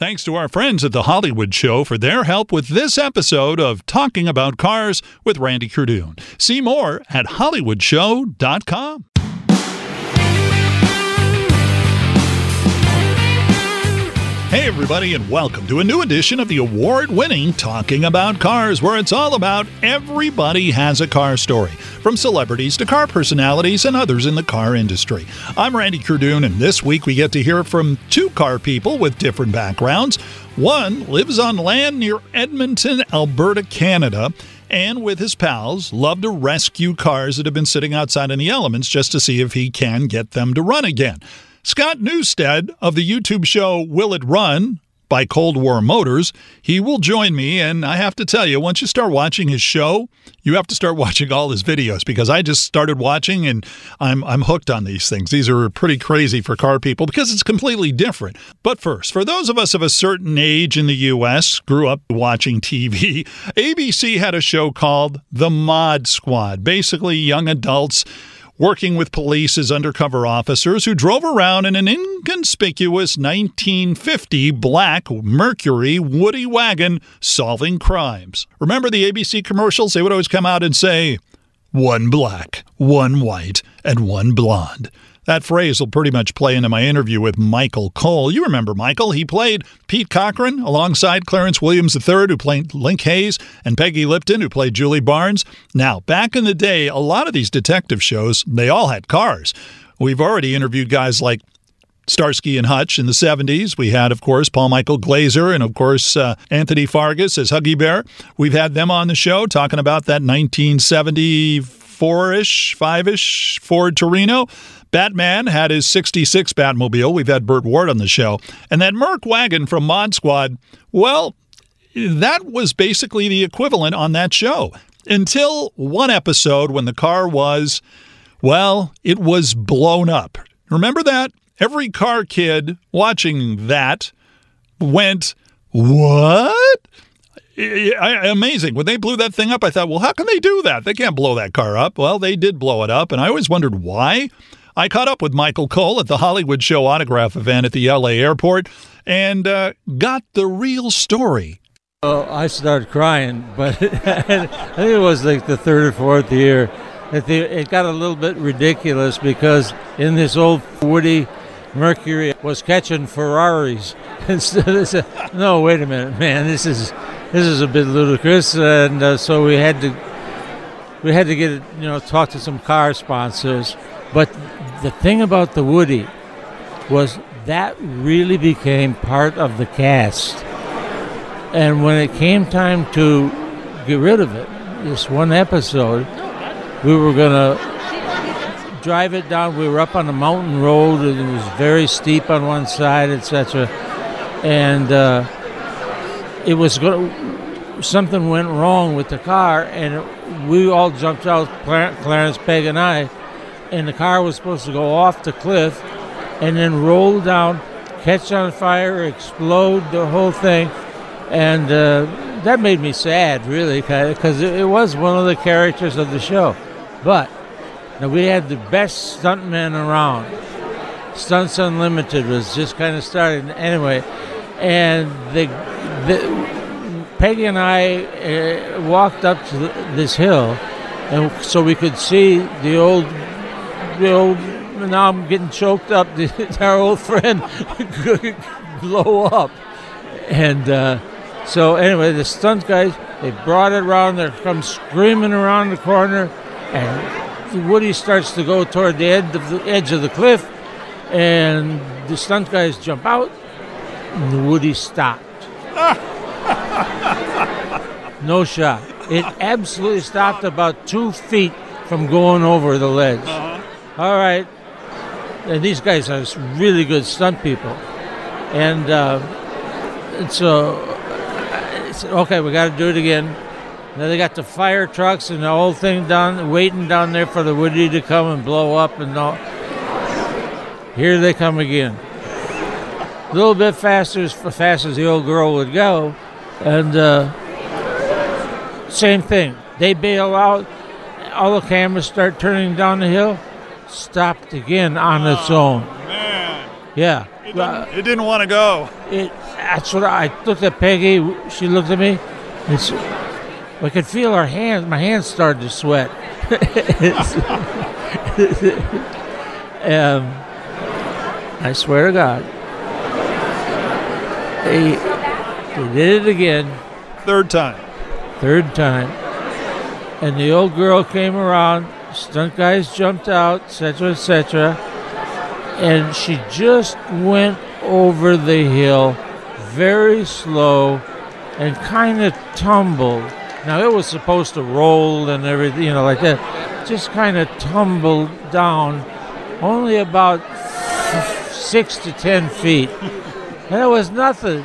Thanks to our friends at The Hollywood Show for their help with this episode of Talking About Cars with Randy Cardoon. See more at hollywoodshow.com. Hey, everybody, and welcome to a new edition of the award winning Talking About Cars, where it's all about everybody has a car story, from celebrities to car personalities and others in the car industry. I'm Randy Cardoon, and this week we get to hear from two car people with different backgrounds. One lives on land near Edmonton, Alberta, Canada and with his pals love to rescue cars that have been sitting outside in the elements just to see if he can get them to run again. Scott Newstead of the YouTube show Will It Run by Cold War Motors. He will join me, and I have to tell you, once you start watching his show, you have to start watching all his videos because I just started watching and I'm I'm hooked on these things. These are pretty crazy for car people because it's completely different. But first, for those of us of a certain age in the US, grew up watching TV, ABC had a show called The Mod Squad. Basically young adults working with police as undercover officers who drove around in an inconspicuous 1950 black Mercury Woody wagon solving crimes. Remember the ABC commercials? They would always come out and say, one black, one white, and one blonde. That phrase will pretty much play into my interview with Michael Cole. You remember Michael. He played Pete Cochran alongside Clarence Williams III, who played Link Hayes, and Peggy Lipton, who played Julie Barnes. Now, back in the day, a lot of these detective shows, they all had cars. We've already interviewed guys like Starsky and Hutch in the 70s. We had, of course, Paul Michael Glaser and, of course, uh, Anthony Fargas as Huggy Bear. We've had them on the show talking about that 1974 ish, 5 ish Ford Torino. Batman had his 66 Batmobile. We've had Burt Ward on the show. And that Merc wagon from Mod Squad, well, that was basically the equivalent on that show until one episode when the car was, well, it was blown up. Remember that? Every car kid watching that went, What? amazing. When they blew that thing up, I thought, well, how can they do that? They can't blow that car up. Well, they did blow it up, and I always wondered why. I caught up with Michael Cole at the Hollywood Show autograph event at the LA airport and uh, got the real story. Oh, I started crying, but I think it was like the third or fourth year. It got a little bit ridiculous because in this old Woody Mercury was catching Ferraris. no, wait a minute, man, this is this is a bit ludicrous, and uh, so we had to we had to get you know talk to some car sponsors, but the thing about the Woody was that really became part of the cast. And when it came time to get rid of it, this one episode, we were going to drive it down. We were up on a mountain road, and it was very steep on one side, etc. And uh, it was going. Something went wrong with the car, and it, we all jumped out. Clarence Peg and I, and the car was supposed to go off the cliff and then roll down, catch on fire, explode, the whole thing. And uh, that made me sad, really, because it was one of the characters of the show. But now we had the best stuntmen around. Stunts Unlimited was just kind of starting anyway, and the, the Peggy and I uh, walked up to this hill, and so we could see the old now I'm getting choked up. Our old friend blow up, and uh, so anyway, the stunt guys they brought it around. They come screaming around the corner, and Woody starts to go toward the edge of the edge of the cliff, and the stunt guys jump out, and Woody stopped. no shot. It absolutely stopped about two feet from going over the ledge. All right. And these guys are really good stunt people. And, uh, and so, okay, we got to do it again. Now they got the fire trucks and the whole thing down, waiting down there for the Woody to come and blow up and all. Here they come again. A little bit faster, as fast as the old girl would go, and uh, same thing. They bail out. All the cameras start turning down the hill stopped again on its oh, own. Man. Yeah. It didn't, it didn't want to go. It, that's what I looked at Peggy. She looked at me. It's, I could feel her hands. My hands started to sweat. um, I swear to God, they, they did it again. Third time. Third time. And the old girl came around. Stunt guys jumped out, etc., etc. And she just went over the hill very slow and kind of tumbled. Now it was supposed to roll and everything, you know, like that. Just kind of tumbled down, only about six to ten feet, and it was nothing.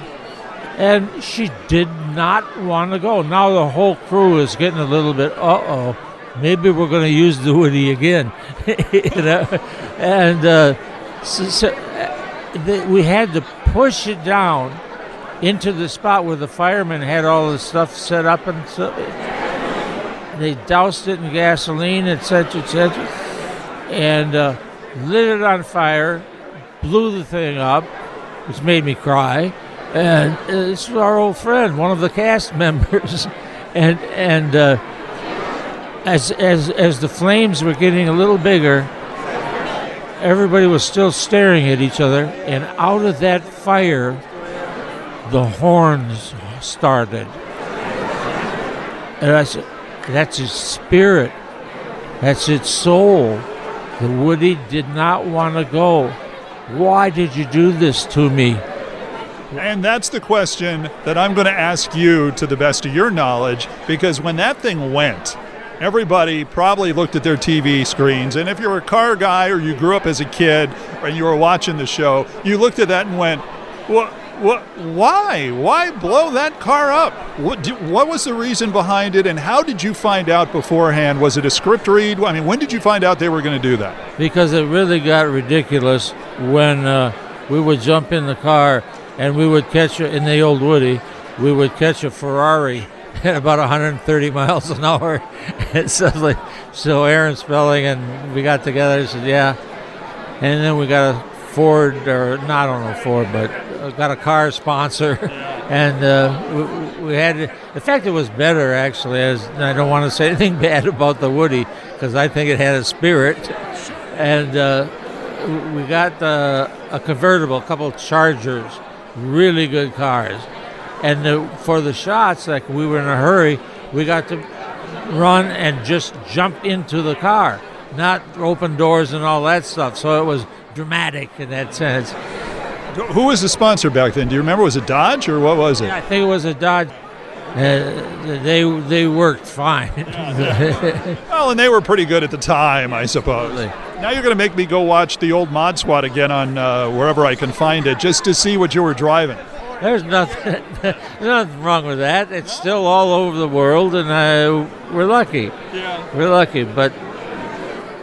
And she did not want to go. Now the whole crew is getting a little bit, uh oh, maybe we're going to use the Woody again, you know. And uh, so, so uh, we had to push it down into the spot where the firemen had all the stuff set up and so they doused it in gasoline, etc., etc., and uh, lit it on fire, blew the thing up, which made me cry. And it's our old friend, one of the cast members, and and uh, as as as the flames were getting a little bigger, everybody was still staring at each other, and out of that fire the horns started. And I said, that's its spirit. That's its soul. The Woody did not want to go. Why did you do this to me? And that's the question that I'm going to ask you to the best of your knowledge because when that thing went, everybody probably looked at their TV screens. And if you're a car guy or you grew up as a kid and you were watching the show, you looked at that and went, what? What? Why? Why blow that car up? What? Do, what was the reason behind it, and how did you find out beforehand? Was it a script read? I mean, when did you find out they were going to do that? Because it really got ridiculous when uh, we would jump in the car and we would catch a, in the old Woody, we would catch a Ferrari at about 130 miles an hour. and like, so Aaron Spelling and we got together and said, yeah. And then we got a Ford, or not, don't know Ford, but got a car sponsor, and uh, we, we, had. In fact, it was better actually. As I don't want to say anything bad about the Woody because I think it had a spirit, and uh, we got uh, a convertible, a couple Chargers, really good cars, and the, for the shots, like we were in a hurry, we got to run and just jump into the car, not open doors and all that stuff. So it was dramatic in that sense. Who was the sponsor back then? Do you remember? Was it Dodge or what was it? Yeah, I think it was a Dodge. Uh, they they worked fine. well, and they were pretty good at the time, I suppose. Now you're going to make me go watch the old Mod Squad again on uh, wherever I can find it, just to see what you were driving. There's nothing, there's nothing wrong with that. It's still all over the world, and uh, we're lucky. Yeah. We're lucky, but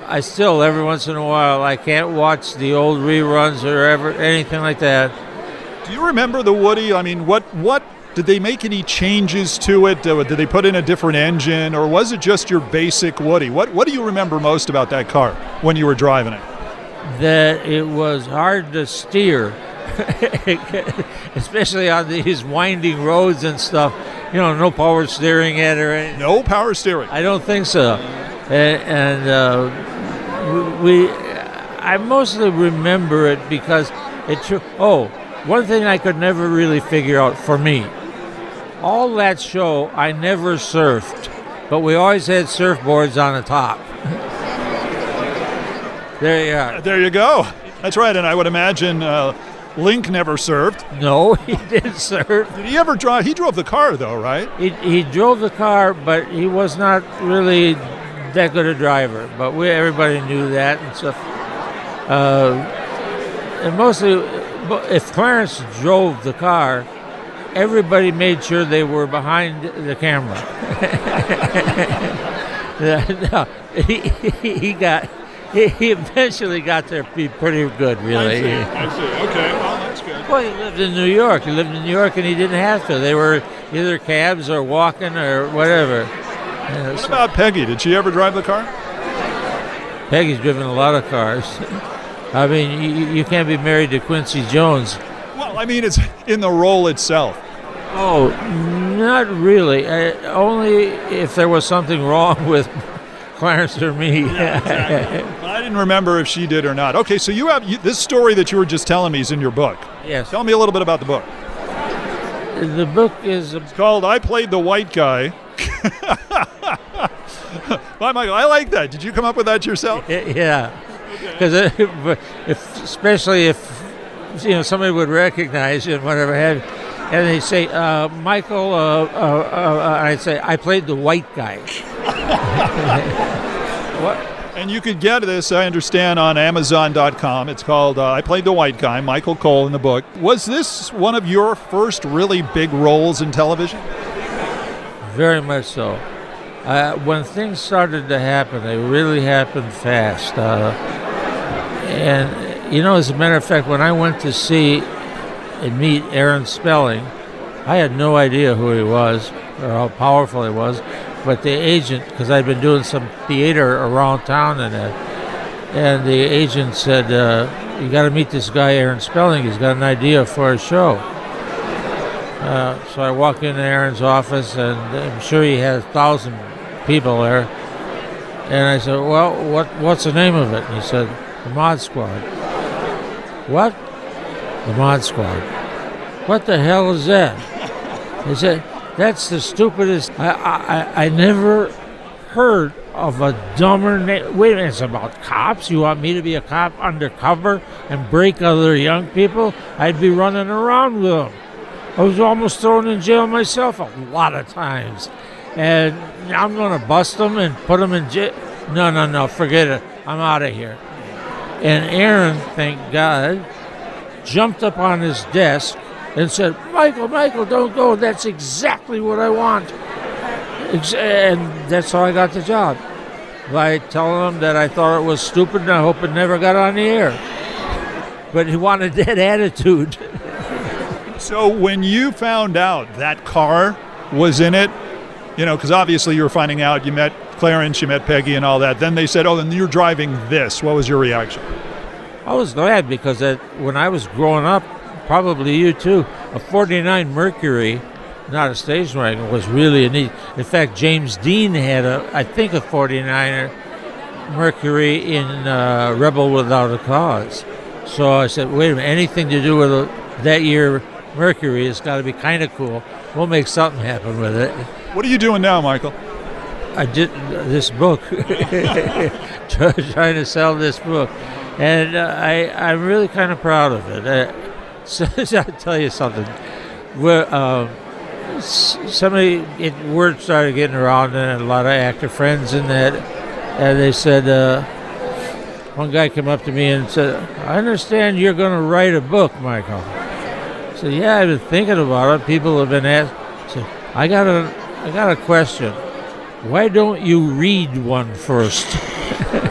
I still every once in a while I can't watch the old reruns or ever anything like that. Do you remember the Woody? I mean, what what did they make any changes to it? Uh, did they put in a different engine, or was it just your basic Woody? What what do you remember most about that car when you were driving it? That it was hard to steer, especially on these winding roads and stuff. You know, no power steering at or anything. No power steering. I don't think so. And, and uh, we, I mostly remember it because it. Oh, one thing I could never really figure out for me all that show, I never surfed, but we always had surfboards on the top. there you are. There you go. That's right, and I would imagine uh, Link never served. No, he didn't surf. Did he ever drive? He drove the car, though, right? He, he drove the car, but he was not really that good a driver. But we everybody knew that and stuff. Uh, and mostly, if Clarence drove the car, everybody made sure they were behind the camera. no, he, he got he eventually got there be pretty good, really. I see. I see. Okay, well that's good. Well, he lived in New York. He lived in New York, and he didn't have to. They were either cabs or walking or whatever. Yeah, what about Peggy? Did she ever drive the car? Peggy's driven a lot of cars. I mean, you, you can't be married to Quincy Jones. Well, I mean, it's in the role itself. Oh, not really. Uh, only if there was something wrong with Clarence or me. Yeah, exactly. Didn't remember if she did or not. Okay, so you have you, this story that you were just telling me is in your book. Yes. Tell me a little bit about the book. The book is it's called "I Played the White Guy." By Michael, I like that. Did you come up with that yourself? Yeah, because okay. if, especially if you know somebody would recognize you and whatever have, and they say, uh, "Michael," uh, uh, uh I'd say, "I played the white guy." what? And you could get this, I understand, on Amazon.com. It's called uh, I Played the White Guy, Michael Cole in the book. Was this one of your first really big roles in television? Very much so. Uh, when things started to happen, they really happened fast. Uh, and, you know, as a matter of fact, when I went to see and meet Aaron Spelling, I had no idea who he was or how powerful he was. But the agent, because I'd been doing some theater around town and that, and the agent said, uh, "You got to meet this guy, Aaron Spelling. He's got an idea for a show." Uh, so I walk into Aaron's office, and I'm sure he had a thousand people there. And I said, "Well, what what's the name of it?" And he said, "The Mod Squad." What? The Mod Squad. What the hell is that? He said, that's the stupidest. I, I, I never heard of a dumber name. Wait a minute, it's about cops? You want me to be a cop undercover and break other young people? I'd be running around with them. I was almost thrown in jail myself a lot of times. And I'm going to bust them and put them in jail. No, no, no, forget it. I'm out of here. And Aaron, thank God, jumped up on his desk and said, Michael, Michael, don't go. That's exactly what I want. And that's how I got the job. By telling him that I thought it was stupid and I hope it never got on the air. But he wanted that attitude. so when you found out that car was in it, you know, because obviously you were finding out, you met Clarence, you met Peggy, and all that. Then they said, "Oh, then you're driving this." What was your reaction? I was glad because that, when I was growing up, probably you too. A 49 Mercury, not a station wagon, was really a neat. In fact, James Dean had a, I think, a 49er Mercury in uh, Rebel Without a Cause. So I said, wait a minute, anything to do with a, that year Mercury has got to be kind of cool. We'll make something happen with it. What are you doing now, Michael? I did this book, trying to sell this book, and uh, I I'm really kind of proud of it. Uh, so, I'll tell you something. Where um, somebody, it, word started getting around, and a lot of actor friends in that, and they said, uh, one guy came up to me and said, "I understand you're going to write a book, Michael." I said, "Yeah, I've been thinking about it. People have been asked." I said, "I got a, I got a question. Why don't you read one first?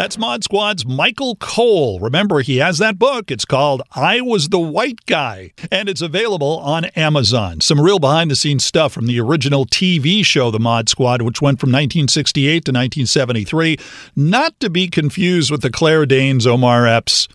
That's Mod Squad's Michael Cole. Remember, he has that book. It's called I Was the White Guy, and it's available on Amazon. Some real behind the scenes stuff from the original TV show, The Mod Squad, which went from 1968 to 1973. Not to be confused with the Claire Danes, Omar Epps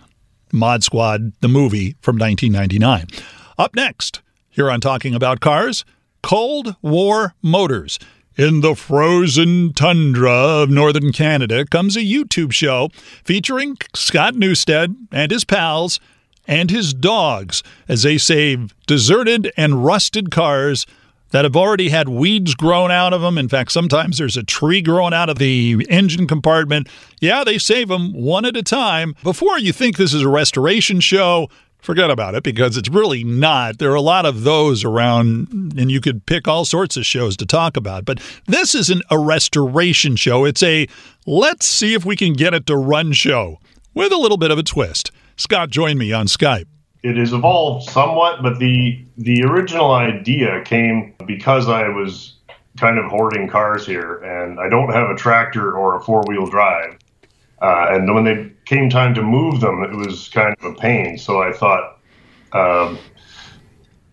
Mod Squad, the movie from 1999. Up next, here on Talking About Cars, Cold War Motors. In the frozen tundra of northern Canada comes a YouTube show featuring Scott Newstead and his pals and his dogs as they save deserted and rusted cars that have already had weeds grown out of them. In fact, sometimes there's a tree growing out of the engine compartment. Yeah, they save them one at a time. Before you think this is a restoration show, forget about it because it's really not. There are a lot of those around, and you could pick all sorts of shows to talk about. But this isn't a restoration show. It's a let's see if we can get it to run show with a little bit of a twist. Scott joined me on Skype. It has evolved somewhat, but the the original idea came because I was kind of hoarding cars here, and I don't have a tractor or a four wheel drive. Uh, and when they came time to move them, it was kind of a pain. So I thought um,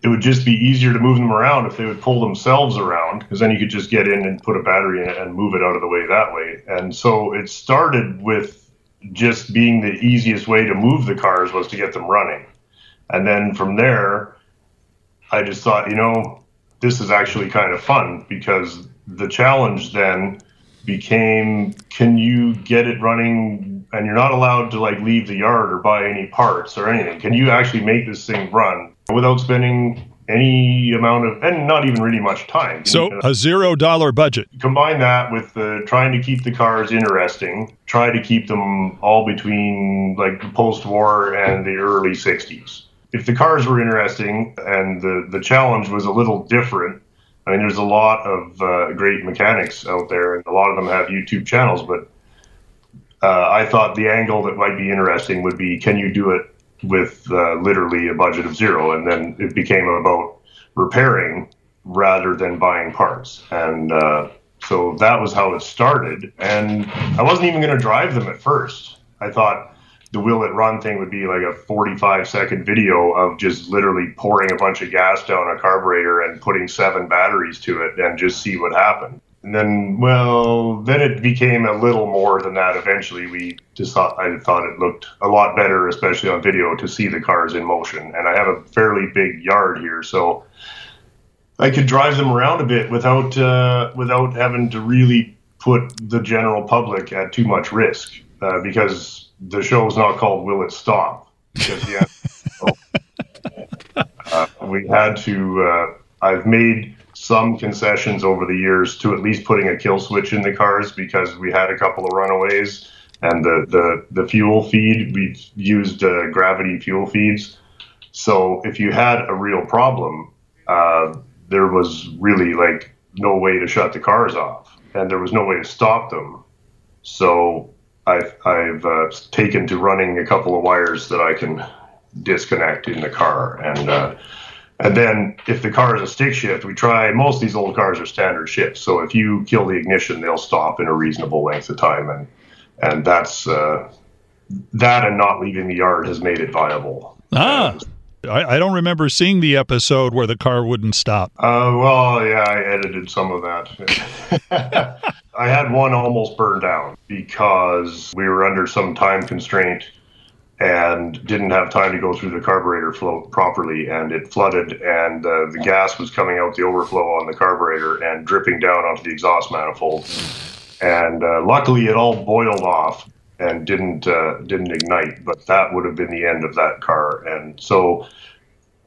it would just be easier to move them around if they would pull themselves around, because then you could just get in and put a battery in it and move it out of the way that way. And so it started with just being the easiest way to move the cars was to get them running. And then from there, I just thought, you know, this is actually kind of fun because the challenge then became can you get it running and you're not allowed to like leave the yard or buy any parts or anything. Can you actually make this thing run without spending any amount of and not even really much time? So a zero dollar budget. Combine that with the trying to keep the cars interesting try to keep them all between like the post-war and the early 60s if the cars were interesting and the the challenge was a little different I mean, there's a lot of uh, great mechanics out there, and a lot of them have YouTube channels. But uh, I thought the angle that might be interesting would be, can you do it with uh, literally a budget of zero? And then it became about repairing rather than buying parts, and uh, so that was how it started. And I wasn't even going to drive them at first. I thought the will it run thing would be like a 45 second video of just literally pouring a bunch of gas down a carburetor and putting seven batteries to it and just see what happened. And then, well, then it became a little more than that. Eventually, we just thought I thought it looked a lot better, especially on video, to see the cars in motion. And I have a fairly big yard here, so I could drive them around a bit without uh, without having to really put the general public at too much risk. Uh, because the show is not called Will It Stop? Because yeah, uh, we had to. Uh, I've made some concessions over the years to at least putting a kill switch in the cars because we had a couple of runaways and the the, the fuel feed we used uh, gravity fuel feeds. So if you had a real problem, uh, there was really like no way to shut the cars off, and there was no way to stop them. So I've, I've uh, taken to running a couple of wires that I can disconnect in the car. And, uh, and then if the car is a stick shift, we try, most of these old cars are standard shifts. So if you kill the ignition, they'll stop in a reasonable length of time. And, and that's, uh, that and not leaving the yard has made it viable. Ah. I, I, don't remember seeing the episode where the car wouldn't stop. Uh, well, yeah, I edited some of that. I had one almost burned down because we were under some time constraint and didn't have time to go through the carburetor flow properly, and it flooded, and uh, the gas was coming out the overflow on the carburetor and dripping down onto the exhaust manifold. And uh, luckily, it all boiled off and didn't uh, didn't ignite, but that would have been the end of that car. And so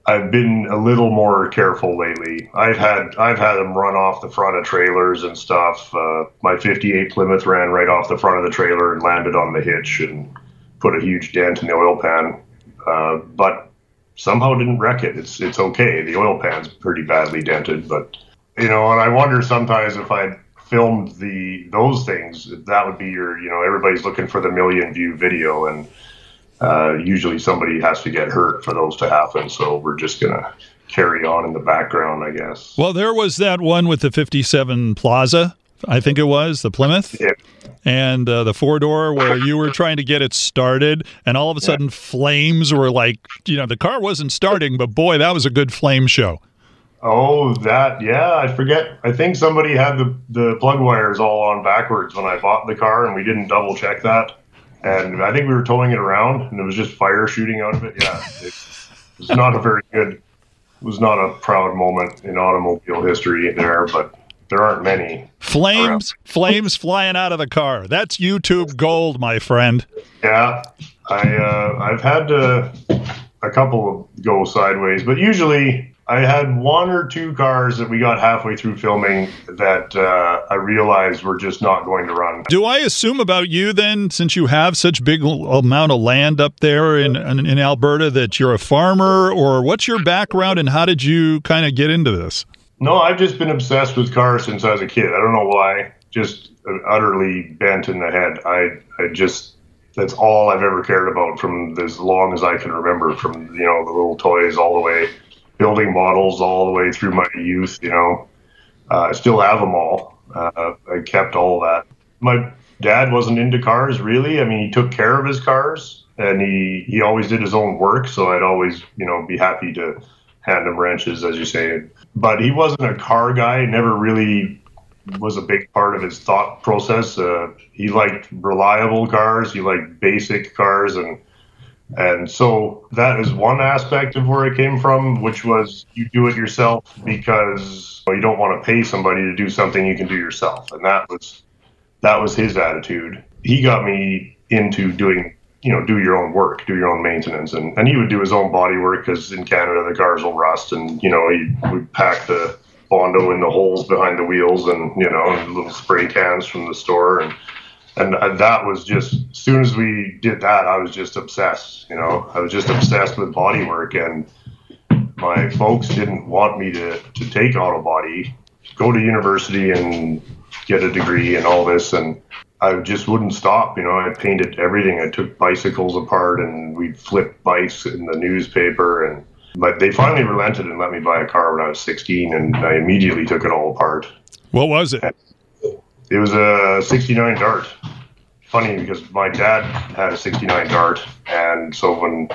I've been a little more careful lately. I've had I've had them run off the front of trailers and stuff. Uh, my '58 Plymouth ran right off the front of the trailer and landed on the hitch and put a huge dent in the oil pan, uh, but somehow didn't wreck it. It's it's okay. The oil pan's pretty badly dented, but you know, and I wonder sometimes if I'd filmed the those things, that would be your you know everybody's looking for the million view video and uh, usually somebody has to get hurt for those to happen. So we're just to carry on in the background, I guess. Well, there was that one with the 57 Plaza, I think it was, the Plymouth. Yeah. And uh, the four door where you were trying to get it started, and all of a sudden yeah. flames were like, you know, the car wasn't starting, but boy, that was a good flame show. Oh, that yeah, I forget. I think somebody had the the plug wires all on backwards when I bought the car, and we didn't double check that and I think we were towing it around, and it was just fire shooting out of it. Yeah, it was not a very good, it was not a proud moment in automobile history there, but there aren't many. Flames, flames flying out of the car. That's YouTube gold, my friend. Yeah, I uh, I've had uh, a couple of go sideways, but usually I had one or two cars that we got halfway through filming that uh, I realized were just not going to run. Do I assume about you then, since you have such big amount of land up there in, in, in Alberta, that you're a farmer, or what's your background and how did you kind of get into this? No, I've just been obsessed with cars since I was a kid. I don't know why. Just utterly bent in the head. I I just that's all I've ever cared about from as long as I can remember. From you know the little toys all the way building models all the way through my youth. You know, uh, I still have them all. Uh, I kept all that. My dad wasn't into cars really. I mean, he took care of his cars and he he always did his own work. So I'd always you know be happy to hand him wrenches, as you say. But he wasn't a car guy. Never really was a big part of his thought process. Uh, he liked reliable cars, he liked basic cars, and and so that is one aspect of where it came from, which was you do it yourself because you don't want to pay somebody to do something you can do yourself, and that was that was his attitude. He got me into doing you know do your own work, do your own maintenance, and and he would do his own body work because in Canada the cars will rust, and you know he would pack the bondo in the holes behind the wheels, and you know little spray cans from the store, and and that was just as soon as we did that, I was just obsessed. You know, I was just obsessed with body work, and my folks didn't want me to to take auto body, go to university and get a degree and all this, and I just wouldn't stop. You know, I painted everything. I took bicycles apart, and we'd flip bikes in the newspaper, and but they finally relented and let me buy a car when I was 16, and I immediately took it all apart. What was it? It was a 69 Dart. Funny because my dad had a 69 Dart, and so when,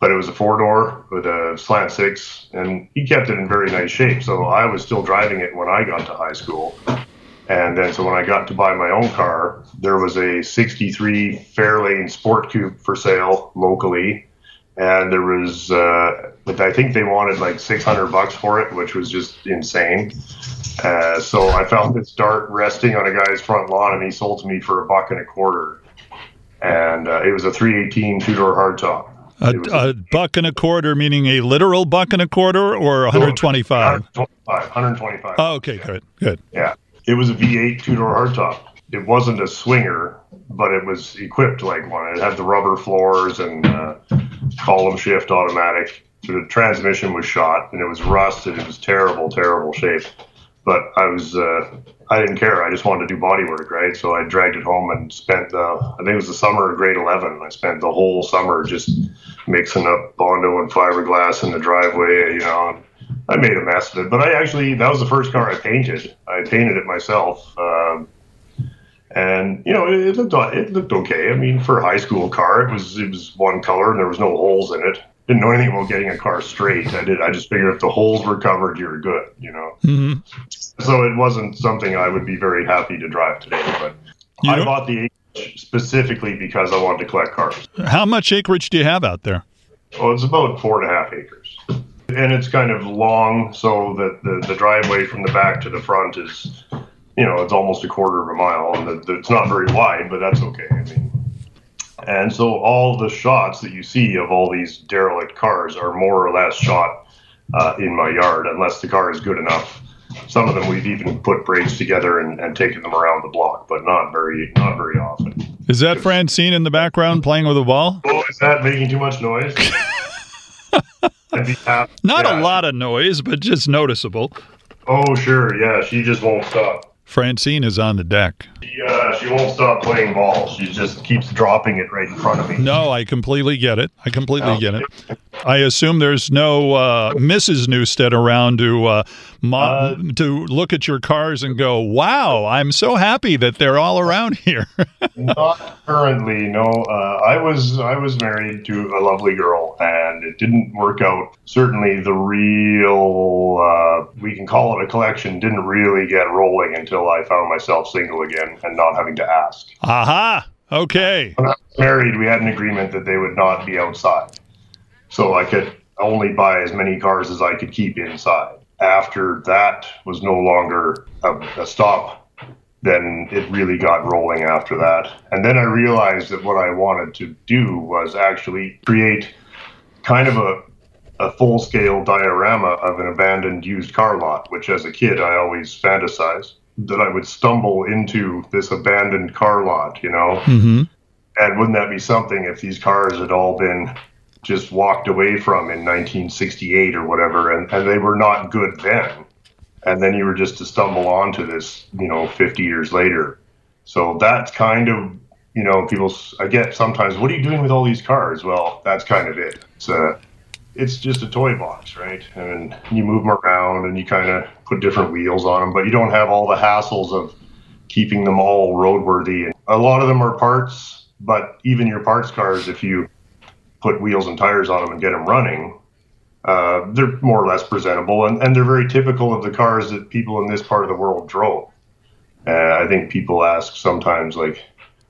but it was a four door with a slant six, and he kept it in very nice shape. So I was still driving it when I got to high school. And then, so when I got to buy my own car, there was a 63 Fairlane Sport Coupe for sale locally. And there was, uh, but I think they wanted like 600 bucks for it, which was just insane. Uh, so I found this dart resting on a guy's front lawn, and he sold to me for a buck and a quarter. And uh, it was a 318 two door hardtop. A, a, buck and a quarter, meaning a literal buck and a quarter, or 125? 125. 125. Oh, okay, good, good. Yeah, it was a V8 two door hardtop. It wasn't a swinger, but it was equipped like one. It had the rubber floors and uh, column shift automatic. So the transmission was shot, and it was rusted. It was terrible, terrible shape but I was uh, I didn't care. I just wanted to do body work, right? So I dragged it home and spent the I think it was the summer of grade eleven. I spent the whole summer just mixing up bondo and fiberglass in the driveway. You know, I made a mess of it. But I actually that was the first car I painted. I painted it myself. Um, and you know it, it looked it looked okay. I mean, for a high school car, it was it was one color and there was no holes in it didn't know anything about getting a car straight. I did. I just figured if the holes were covered, you're good. You know. Mm-hmm. So it wasn't something I would be very happy to drive today. But you I bought the specifically because I wanted to collect cars. How much acreage do you have out there? Oh, it's about four and a half acres, and it's kind of long, so that the the driveway from the back to the front is, you know, it's almost a quarter of a mile, and the, the, it's not very wide, but that's okay. I mean and so all the shots that you see of all these derelict cars are more or less shot uh, in my yard, unless the car is good enough. Some of them we've even put brakes together and, and taken them around the block, but not very not very often. Is that Francine in the background playing with a ball? Oh, is that making too much noise? not yeah. a lot of noise, but just noticeable. Oh, sure. Yeah, she just won't stop. Francine is on the deck. She, uh, she won't stop playing ball. She just keeps dropping it right in front of me. No, I completely get it. I completely oh, get it. I assume there's no uh, Mrs. Newstead around to uh, mo- uh, to look at your cars and go, "Wow, I'm so happy that they're all around here." not currently, no. Uh, I was I was married to a lovely girl, and it didn't work out. Certainly, the real uh, we can call it a collection didn't really get rolling until I found myself single again and not having to ask. Aha. Okay. When I was married, we had an agreement that they would not be outside so I could only buy as many cars as I could keep inside. After that was no longer a, a stop, then it really got rolling after that. And then I realized that what I wanted to do was actually create kind of a a full scale diorama of an abandoned used car lot, which as a kid I always fantasized that I would stumble into this abandoned car lot, you know? Mm-hmm. And wouldn't that be something if these cars had all been just walked away from in 1968 or whatever, and, and they were not good then. And then you were just to stumble onto this, you know, 50 years later. So that's kind of, you know, people, I get sometimes, what are you doing with all these cars? Well, that's kind of it. It's a, it's just a toy box, right? And you move them around and you kind of put different wheels on them, but you don't have all the hassles of keeping them all roadworthy. And a lot of them are parts, but even your parts cars, if you put wheels and tires on them and get them running, uh, they're more or less presentable and, and they're very typical of the cars that people in this part of the world drove. And I think people ask sometimes, like,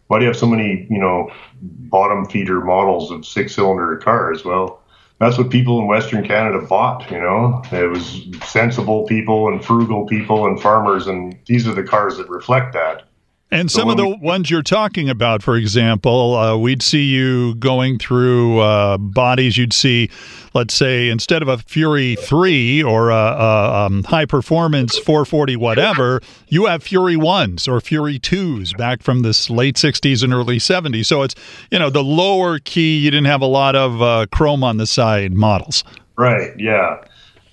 why do you have so many, you know, bottom feeder models of six cylinder cars? Well, that's what people in Western Canada bought, you know. It was sensible people and frugal people and farmers, and these are the cars that reflect that. And some of the ones you're talking about, for example, uh, we'd see you going through uh, bodies. You'd see, let's say, instead of a Fury 3 or a, a um, high performance 440 whatever, you have Fury 1s or Fury 2s back from this late 60s and early 70s. So it's, you know, the lower key, you didn't have a lot of uh, chrome on the side models. Right, yeah.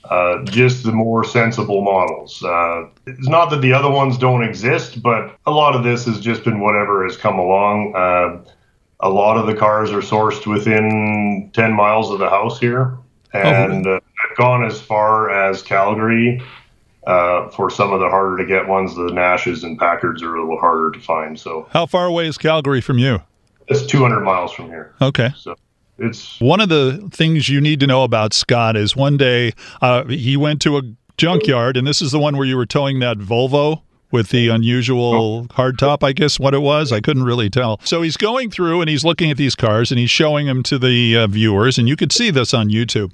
Uh, just the more sensible models. Uh, it's not that the other ones don't exist, but a lot of this has just been whatever has come along. Uh, a lot of the cars are sourced within 10 miles of the house here. And oh. I've gone as far as Calgary uh, for some of the harder to get ones. The Nashes and Packards are a little harder to find. So, how far away is Calgary from you? It's 200 miles from here. Okay. So, it's one of the things you need to know about Scott is one day uh, he went to a junkyard, and this is the one where you were towing that Volvo with the unusual hardtop, I guess what it was. I couldn't really tell. So he's going through and he's looking at these cars and he's showing them to the uh, viewers, and you could see this on YouTube.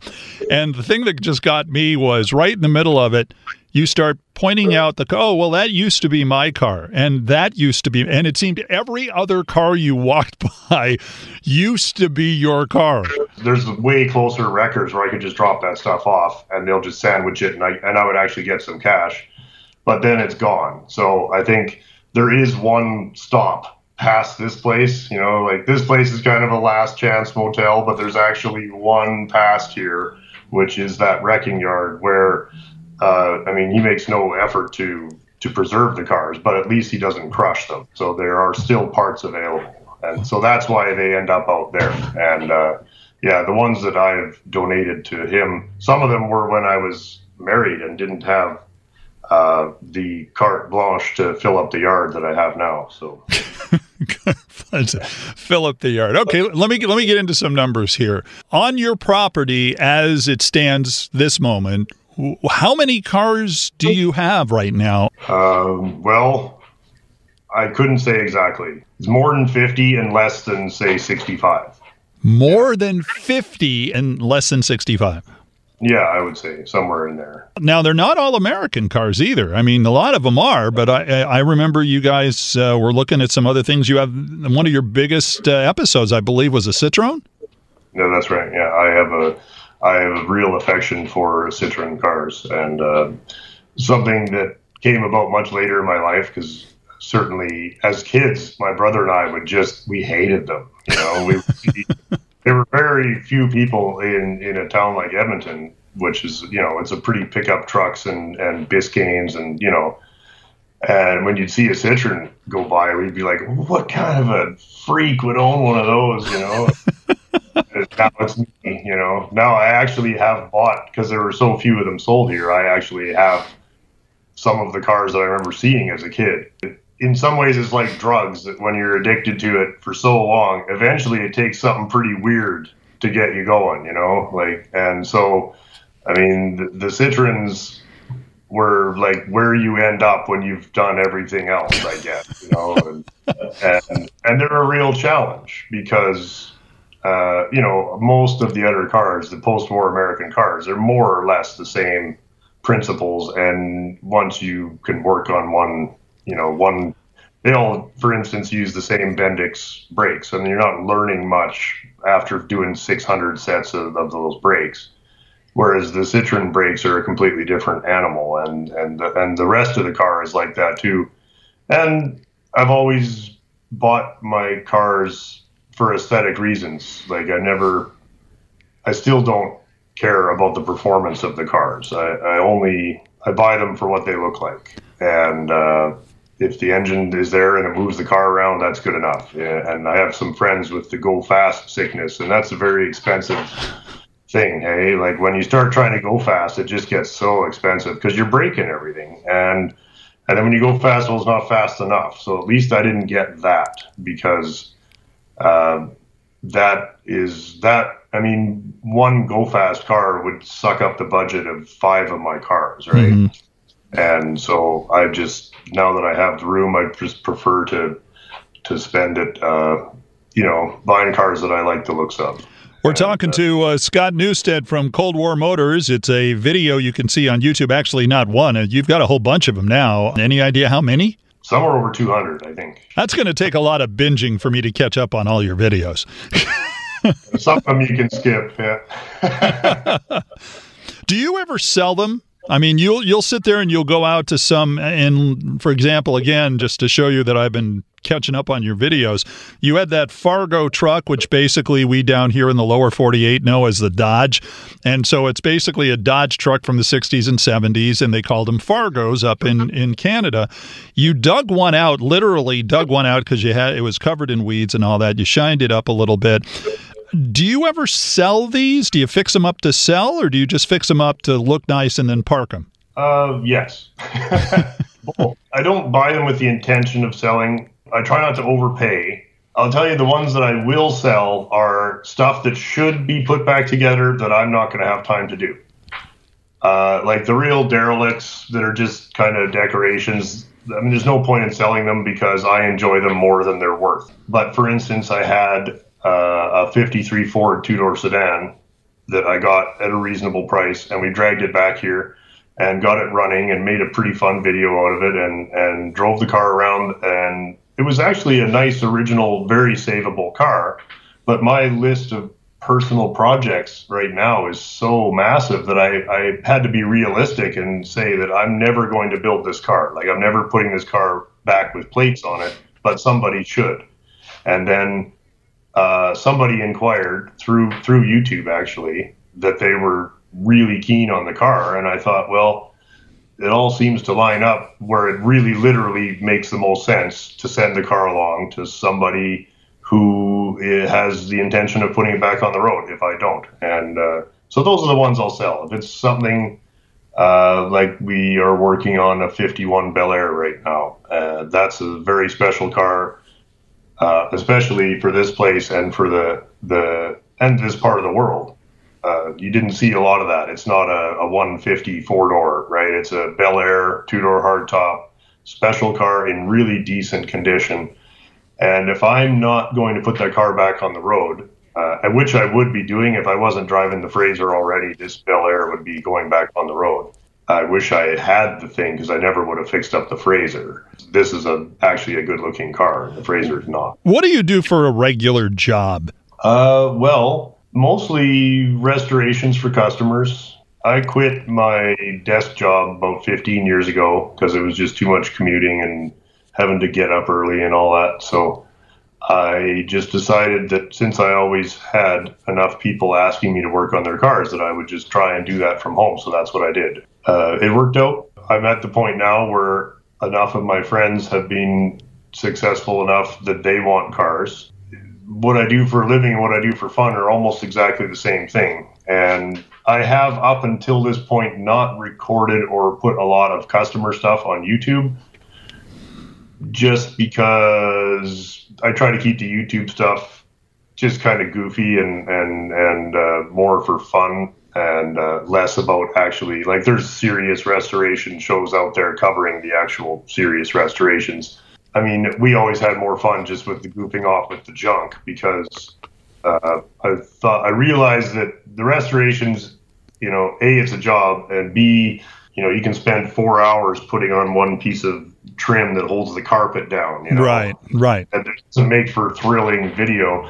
And the thing that just got me was right in the middle of it, you start pointing out the oh well that used to be my car and that used to be and it seemed every other car you walked by used to be your car. There's way closer records where i could just drop that stuff off and they'll just sandwich it and i and i would actually get some cash but then it's gone. So i think there is one stop past this place you know like this place is kind of a last chance motel but there's actually one past here which is that wrecking yard where uh, I mean, he makes no effort to to preserve the cars, but at least he doesn't crush them. So there are still parts available, and so that's why they end up out there. And uh, yeah, the ones that I've donated to him, some of them were when I was married and didn't have uh, the carte blanche to fill up the yard that I have now. So. fill up the yard. Okay, let me let me get into some numbers here. On your property as it stands this moment, how many cars do you have right now? Um, well, I couldn't say exactly. It's more than 50 and less than, say, 65. More than 50 and less than 65. Yeah, I would say somewhere in there. Now they're not all American cars either. I mean, a lot of them are, but I I remember you guys uh, were looking at some other things. You have one of your biggest uh, episodes, I believe, was a Citroen. No, that's right. Yeah, I have a I have a real affection for Citroen cars, and uh, something that came about much later in my life because certainly as kids, my brother and I would just we hated them. You know, we there were very few people in in a town like Edmonton, which is you know it's a pretty pickup trucks and and Biscaynes and you know. And when you'd see a Citroen go by, we'd be like, "What kind of a freak would own one of those?" You know. now it's me, you know. Now I actually have bought because there were so few of them sold here. I actually have some of the cars that I remember seeing as a kid. In some ways, it's like drugs. That when you're addicted to it for so long, eventually it takes something pretty weird to get you going, you know. Like, and so, I mean, the, the Citroens were like where you end up when you've done everything else, I guess, you know. and, and and they're a real challenge because uh, you know, most of the other cars, the post-war American cars, are more or less the same principles. And once you can work on one, you know, one, they all, for instance, use the same Bendix brakes, and you're not learning much after doing 600 sets of, of those brakes. Whereas the Citroen brakes are a completely different animal, and and the, and the rest of the car is like that too. And I've always bought my cars for aesthetic reasons. Like I never, I still don't care about the performance of the cars. I, I only I buy them for what they look like, and uh, if the engine is there and it moves the car around, that's good enough. And I have some friends with the go fast sickness, and that's a very expensive thing. Hey, like when you start trying to go fast, it just gets so expensive because you're breaking everything and. And then when you go fast, well, it's not fast enough. So at least I didn't get that because um, that is that. I mean, one go fast car would suck up the budget of five of my cars, right? Mm-hmm. And so I just now that I have the room, I just prefer to to spend it, uh, you know, buying cars that I like the looks of. We're talking to uh, Scott Newstead from Cold War Motors. It's a video you can see on YouTube. Actually, not one. Uh, You've got a whole bunch of them now. Any idea how many? Somewhere over 200, I think. That's going to take a lot of binging for me to catch up on all your videos. Some of them you can skip. Yeah. Do you ever sell them? I mean, you'll you'll sit there and you'll go out to some and for example, again, just to show you that I've been catching up on your videos, you had that Fargo truck, which basically we down here in the lower 48 know as the Dodge. And so it's basically a Dodge truck from the 60s and 70s, and they called them Fargos up in, mm-hmm. in Canada. You dug one out, literally dug one out because you had it was covered in weeds and all that. You shined it up a little bit. Do you ever sell these? Do you fix them up to sell, or do you just fix them up to look nice and then park them? Uh, yes. I don't buy them with the intention of selling. I try not to overpay. I'll tell you the ones that I will sell are stuff that should be put back together that I'm not going to have time to do. Uh, like the real derelicts that are just kind of decorations. I mean, there's no point in selling them because I enjoy them more than they're worth. But for instance, I had uh, a 53 Ford two door sedan that I got at a reasonable price, and we dragged it back here and got it running and made a pretty fun video out of it and, and drove the car around. And it was actually a nice, original, very savable car. But my list of personal projects right now is so massive that I, I had to be realistic and say that I'm never going to build this car. Like, I'm never putting this car back with plates on it, but somebody should. And then uh, somebody inquired through through YouTube actually that they were really keen on the car, and I thought, well, it all seems to line up where it really literally makes the most sense to send the car along to somebody who has the intention of putting it back on the road if I don't, and uh, so those are the ones I'll sell. If it's something uh, like we are working on a 51 Bel Air right now, uh, that's a very special car uh, especially for this place and for the the and this part of the world. Uh, you didn't see a lot of that. It's not a, a 150 four door, right? It's a Bel Air two door hardtop special car in really decent condition. And if I'm not going to put that car back on the road, uh, which I would be doing if I wasn't driving the Frazer already, this Bel Air would be going back on the road. I wish I had the thing because I never would have fixed up the Frazer. This is a actually a good looking car. The Frazer is not. What do you do for a regular job? Uh, well, mostly restorations for customers. I quit my desk job about 15 years ago because it was just too much commuting and having to get up early and all that. So I just decided that since I always had enough people asking me to work on their cars, that I would just try and do that from home. So that's what I did. Uh, it worked out. I'm at the point now where enough of my friends have been successful enough that they want cars. What I do for a living and what I do for fun are almost exactly the same thing. And I have up until this point not recorded or put a lot of customer stuff on YouTube just because I try to keep the YouTube stuff just kind of goofy and and and uh, more for fun and uh, less about actually like there's serious restoration shows out there covering the actual serious restorations. I mean, we always had more fun just with the goofing off with the junk because uh, I thought I realized that the restorations, you know, a it's a job and b you know you can spend four hours putting on one piece of trim that holds the carpet down. You know? Right, right. That doesn't make for thrilling video.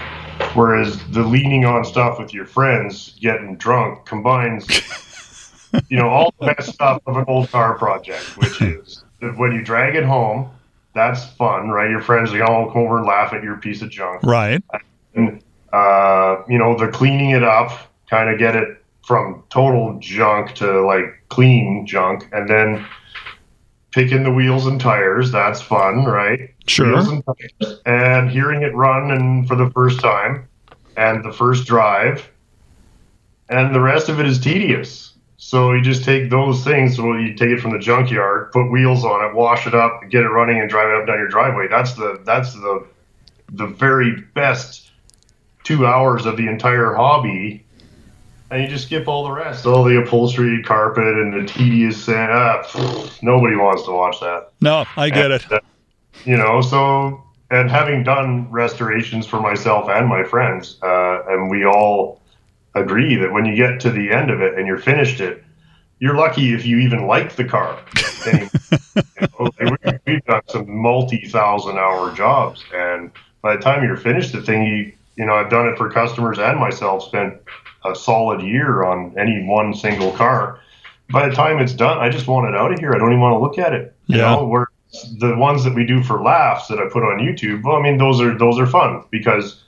Whereas the leaning on stuff with your friends, getting drunk, combines, you know, all the best stuff of an old car project, which is when you drag it home, that's fun, right? Your friends, they all come over and laugh at your piece of junk. Right. And, uh, you know, the cleaning it up, kind of get it from total junk to like clean junk. And then picking the wheels and tires. That's fun, right? Sure. And, and, hearing it run and for the first time and the first drive. And the rest of it is tedious. So you just take those things. So you take it from the junkyard, put wheels on it, wash it up, get it running, and drive it up down your driveway. That's the that's the the very best two hours of the entire hobby and you just skip all the rest, all the upholstery, carpet, and the tedious sand. Ah, nobody wants to watch that. No, I get and, it. Uh, you know, so and having done restorations for myself and my friends, uh, and we all agree that when you get to the end of it and you're finished it, you're lucky if you even like the car. you know, we've done some multi-thousand hour jobs, and by the time you're finished the thing, you you know, I've done it for customers and myself. Spent a solid year on any one single car. By the time it's done, I just want it out of here. I don't even want to look at it. You Yeah. know, where the ones that we do for laughs that I put on YouTube, well, I mean, those are those are fun because,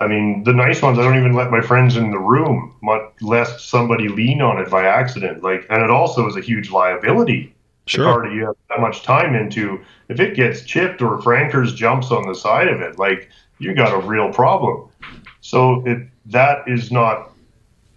I mean, the nice ones I don't even let my friends in the room, much lest somebody lean on it by accident. Like, and it also is a huge liability. The Sure. car that you have that much time into, if it gets chipped or Frankers jumps on the side of it, like you got a real problem. So it that is not.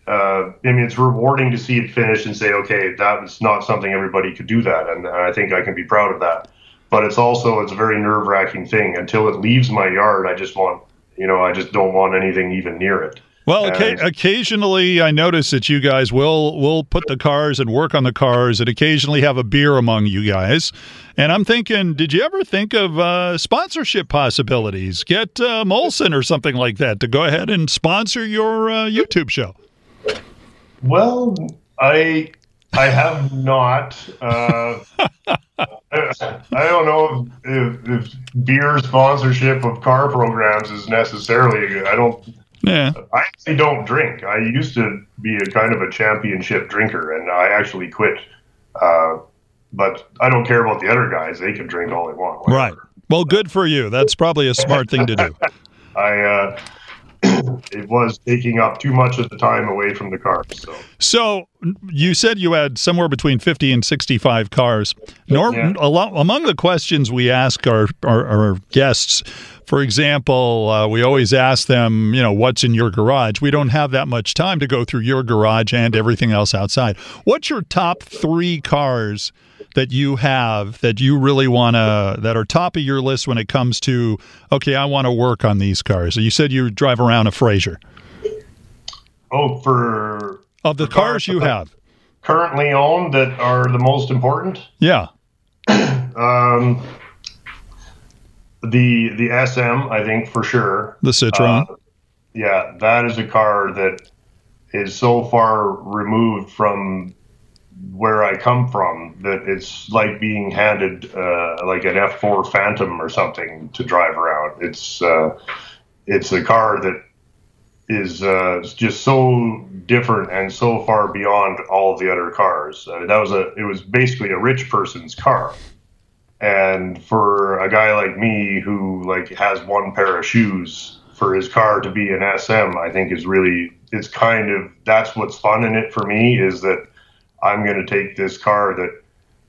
Uh, I mean, it's rewarding to see it finish and say, okay, that was not something everybody could do that, and I think I can be proud of that. But it's also it's a very nerve wracking thing. Until it leaves my yard, I just want, you know, I just don't want anything even near it. Well, And- occasionally I notice that you guys will will put the cars and work on the cars, and occasionally have a beer among you guys. And I'm thinking, did you ever think of uh, sponsorship possibilities? Get uh, Molson or something like that to go ahead and sponsor your uh, YouTube show. Well, I I have not. Uh, I don't know if, if, if beer sponsorship of car programs is necessarily. good. I don't. Yeah. I actually don't drink. I used to be a kind of a championship drinker, and I actually quit. Uh, but I don't care about the other guys; they can drink all they want. whatever. Right. Well, good for you. That's probably a smart thing to do. I. Uh, it was taking up too much of the time away from the car. So So you said you had somewhere between 50 and 65 cars. Norm, Yeah. lot, among the questions we ask our, our, our guests, for example, uh, we always ask them, you know, what's in your garage? We don't have that much time to go through your garage and everything else outside. What's your top three cars that you have that you really want to, that are top of your list when it comes to, okay, I want to work on these cars? You said you drive around a Frazer. oh, for Of the For cars cars you have. currently owned that are the most important. Yeah. Um, the the SM, I think for sure. The Citroen. Uh, yeah, that is a car that is so far removed from where I come from that it's like being handed uh, like an F4 Phantom or something to drive around. It's uh, it's a car that is uh, just so different and so far beyond all the other cars. Uh, that was a it was basically a rich person's car. And for a guy like me who like has one pair of shoes for his car to be an SM, I think is really it's kind of that's what's fun in it for me is that I'm going to take this car that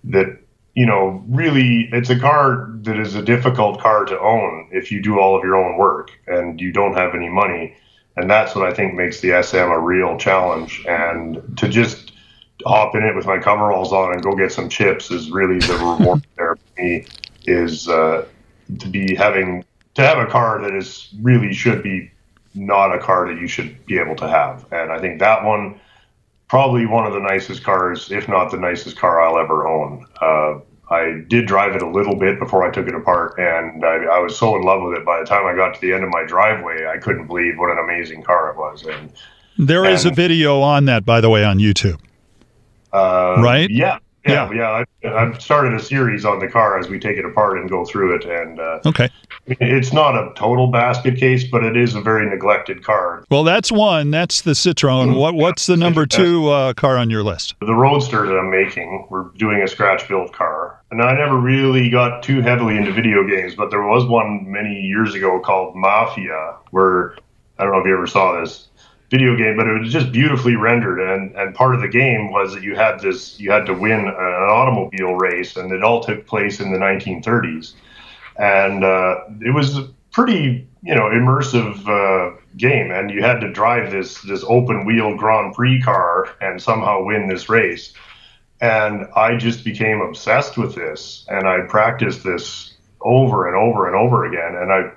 that you know really it's a car that is a difficult car to own if you do all of your own work and you don't have any money. And that's what I think makes the SM a real challenge. And to just hop in it with my coveralls on and go get some chips is really the reward there for me is uh, to be having to have a car that is really should be not a car that you should be able to have. And I think that one probably one of the nicest cars, if not the nicest car I'll ever own. Uh, I did drive it a little bit before I took it apart, and I, I was so in love with it. By the time I got to the end of my driveway, I couldn't believe what an amazing car it was. And There is a video on that, by the way, on YouTube. uh, Right? Yeah, yeah, yeah. I, I've started a series on the car as we take it apart and go through it, and uh, Okay. it's not a total basket case, but it is a very neglected car. Well, that's one. That's the Citroen. What What's the number two uh, car on your list? The Roadster that I'm making, we're doing a scratch built car. And I never really got too heavily into video games, but there was one many years ago called Mafia, where I don't know if you ever saw this video game, but it was just beautifully rendered. And, and part of the game was that you had this, you had to win an automobile race, and it all took place in the 1930s. And uh, it was a pretty, you know, immersive uh, game, and you had to drive this this open wheel Grand Prix car and somehow win this race and I just became obsessed with this, and I practiced this over and over and over again. And I,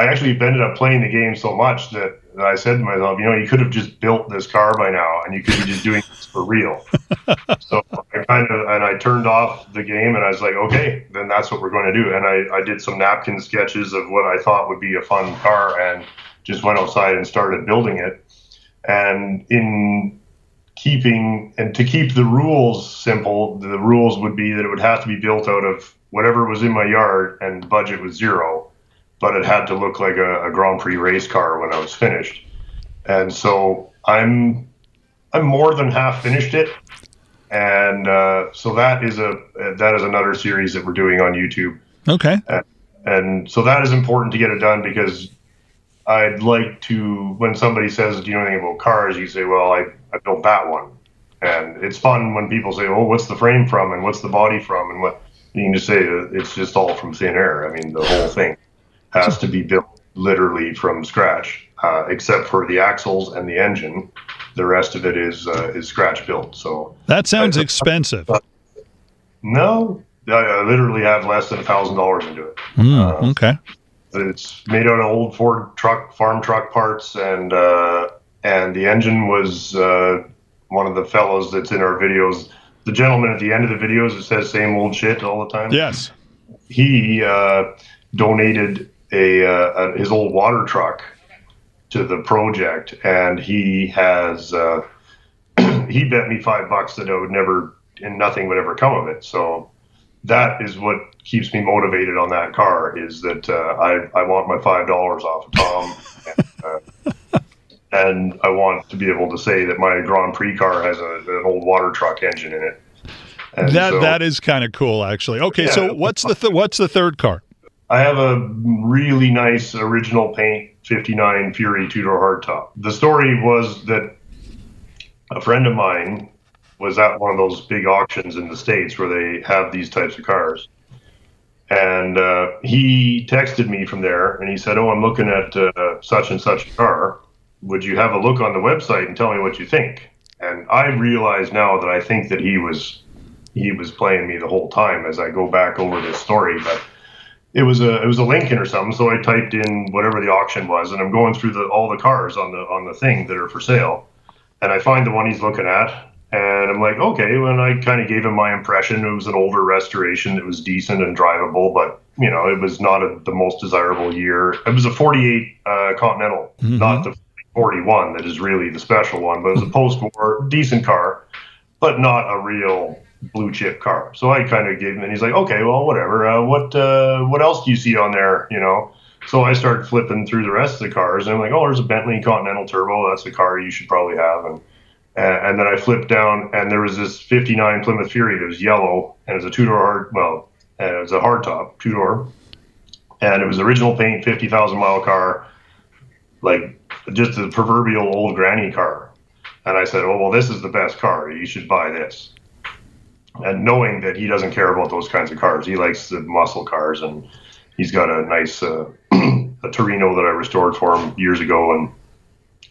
I actually ended up playing the game so much that I said to myself, you know, you could have just built this car by now, and you could be just doing this for real. so I kind of and I turned off the game, and I was like, okay, then that's what we're going to do. And I, I did some napkin sketches of what I thought would be a fun car, and just went outside and started building it. And in keeping and to keep the rules simple, the rules would be that it would have to be built out of whatever was in my yard, and budget was zero but it had to look like a, a Grand Prix race car when I was finished. And so I'm I'm more than half finished it, and uh, so that is a that is another series that we're doing on YouTube. Okay. And, and so that is important to get it done because I'd like to when somebody says, "Do you know anything about cars?" You say, "Well, I I built that one," and it's fun when people say, "Oh, what's the frame from and what's the body from and what." You can just say it's just all from thin air. I mean, the whole thing has to be built literally from scratch, uh, except for the axles and the engine. The rest of it is uh, is scratch built. So that sounds I, expensive. Uh, no, I, literally have less than a thousand dollars into it. Mm, okay. It's made out of old Ford truck, farm truck parts, and uh, and the engine was uh, one of the fellows that's in our videos. The gentleman at the end of the videos that says "same old shit" all the time. Yes. He uh, donated a, uh, his old water truck to the project, and he has uh, he bet me five bucks that I would never and nothing would ever come of it. So that is what keeps me motivated on that car is that uh, I I want my five dollars off of Tom. and, and I want to be able to say that my Grand Prix car has a, an old water truck engine in it. And that so, that is kind of cool, actually. Okay, yeah, so what's the th- what's the third car? I have a really nice original paint 59 Fury two door hardtop. The story was that a friend of mine was at one of those big auctions in the States where they have these types of cars. And uh, he texted me from there and he said, Oh, I'm looking at uh, such and such car. Would you have a look on the website and tell me what you think? And I realize now that I think that he was he was playing me the whole time as I go back over this story. But it was a it was a Lincoln or something. So I typed in whatever the auction was, and I'm going through the all the cars on the on the thing that are for sale, and I find the one he's looking at, and I'm like, okay. Well, I kind of gave him my impression. It was an older restoration that was decent and drivable, but you know, it was not a, the most desirable year. It was a 48 uh, Continental, mm-hmm. not the 41 that is really the special one, but it was a post-war decent car, but not a real blue chip car. So I kind of gave him, and he's like, okay, well, whatever. Uh, what uh, what else do you see on there? You know. So I started flipping through the rest of the cars, and I'm like, oh, there's a Bentley Continental Turbo. That's a car you should probably have. And and then I flipped down, and there was this '59 Plymouth Fury that was yellow, and it was a two door hard, well, and it was a hardtop two door, and it was original paint, 50,000 mile car, like just a proverbial old granny car. And I said, oh well, this is the best car. You should buy this and knowing that he doesn't care about those kinds of cars, he likes the muscle cars, and he's got a nice uh, a Torino that I restored for him years ago, and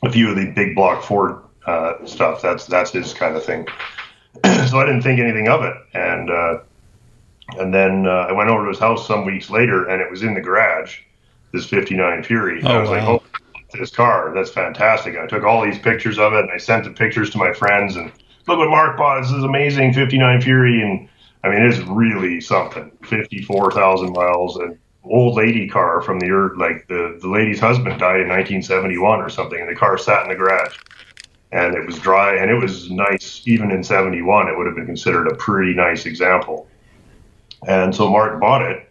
a few of the big block Ford uh, stuff. That's that's his kind of thing. so I didn't think anything of it, and uh, and then uh, I went over to his house some weeks later, and it was in the garage. This '59 Fury. Oh, I was wow. like, oh, this car, that's fantastic. And I took all these pictures of it, and I sent the pictures to my friends, and look what Mark bought. This is amazing, 59 Fury, and I mean it's really something. 54,000 miles, an old lady car from the earth. Like the the lady's husband died in 1971 or something, and the car sat in the garage, and it was dry, and it was nice. Even in 71, it would have been considered a pretty nice example. And so Mark bought it.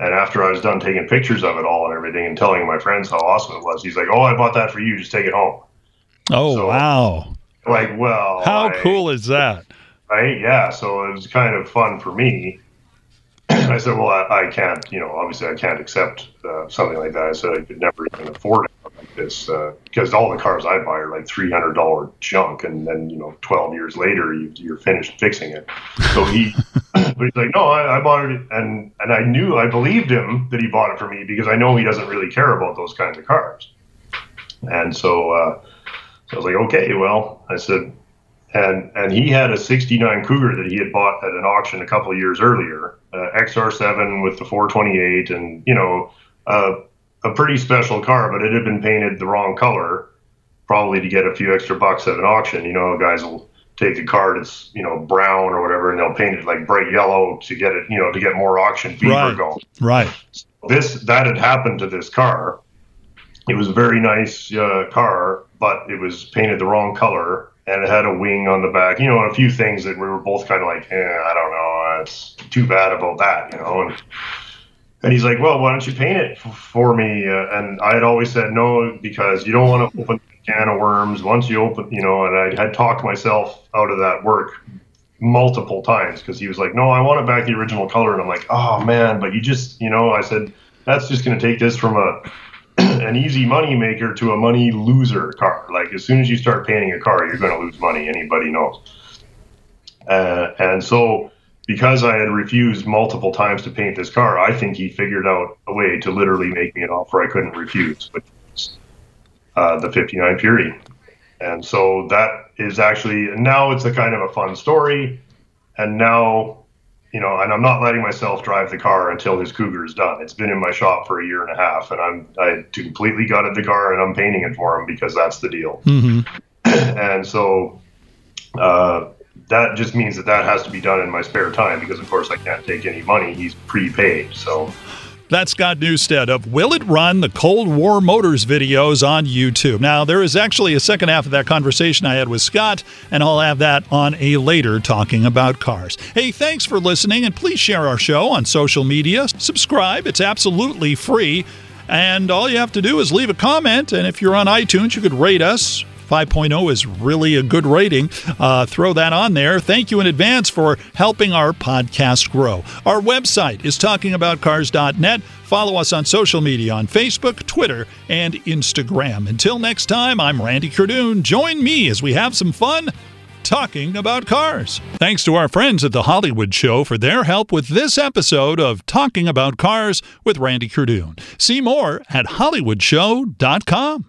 And after I was done taking pictures of it all and everything and telling my friends how awesome it was, he's like, "Oh, I bought that for you. Just take it home." Oh so, wow! Like, well, how I, cool is that? Right? Yeah. So it was kind of fun for me. I said, well, I, I, can't, you know, obviously I can't accept uh, something like that. I said I could never even afford it like this uh, because all the cars I buy are like three hundred dollar junk, and then you know, twelve years later you, are finished fixing it. So he, but he's like, no, I, I, bought it, and and I knew I believed him that he bought it for me because I know he doesn't really care about those kinds of cars, and so. Uh, so I was like, okay, well, I said, and and he had a '69 Cougar that he had bought at an auction a couple of years earlier, uh, XR7 with the 428, and you know, uh, a pretty special car, but it had been painted the wrong color, probably to get a few extra bucks at an auction. You know, guys will take a car that's you know brown or whatever, and they'll paint it like bright yellow to get it, you know, to get more auction fever Right. going. Right. This that had happened to this car. It was a very nice uh, car, but it was painted the wrong color, and it had a wing on the back. You know, a few things that we were both kind of like, eh, I don't know, it's too bad about that, you know. And and he's like, well, why don't you paint it f- for me? Uh, and I had always said no because you don't want to open a can of worms. Once you open, you know, and I had talked myself out of that work multiple times because he was like, no, I want it back the original color. And I'm like, oh man, but you just, you know, I said, that's just going to take this from a an easy money maker to a money loser car. Like as soon as you start painting a car, you're going to lose money. Anybody knows. Uh, and so because I had refused multiple times to paint this car, I think he figured out a way to literally make me an offer I couldn't refuse, which uh, the 59 Fury. And so that is actually now it's a kind of a fun story. And now, you know, and I'm not letting myself drive the car until his Cougar is done. It's been in my shop for a year and a half, and I'm I completely gutted the car and I'm painting it for him because that's the deal. hmm and so uh, that just means that that has to be done in my spare time because, of course, I can't take any money. He's prepaid, so. That's Scott Newstead of Will It Run, the Cold War Motors videos on YouTube. Now, there is actually a second half of that conversation I had with Scott, and I'll have that on a later talking about cars. Hey, thanks for listening, and please share our show on social media. Subscribe, it's absolutely free. And all you have to do is leave a comment, and if you're on iTunes, you could rate us. 5.0 is really a good rating. Uh, throw that on there. Thank you in advance for helping our podcast grow. Our website is talkingaboutcars.net. Follow us on social media on Facebook, Twitter, and Instagram. Until next time, I'm Randy Cardoon. Join me as we have some fun talking about cars. Thanks to our friends at The Hollywood Show for their help with this episode of Talking About Cars with Randy Cardoon. See more at hollywoodshow.com.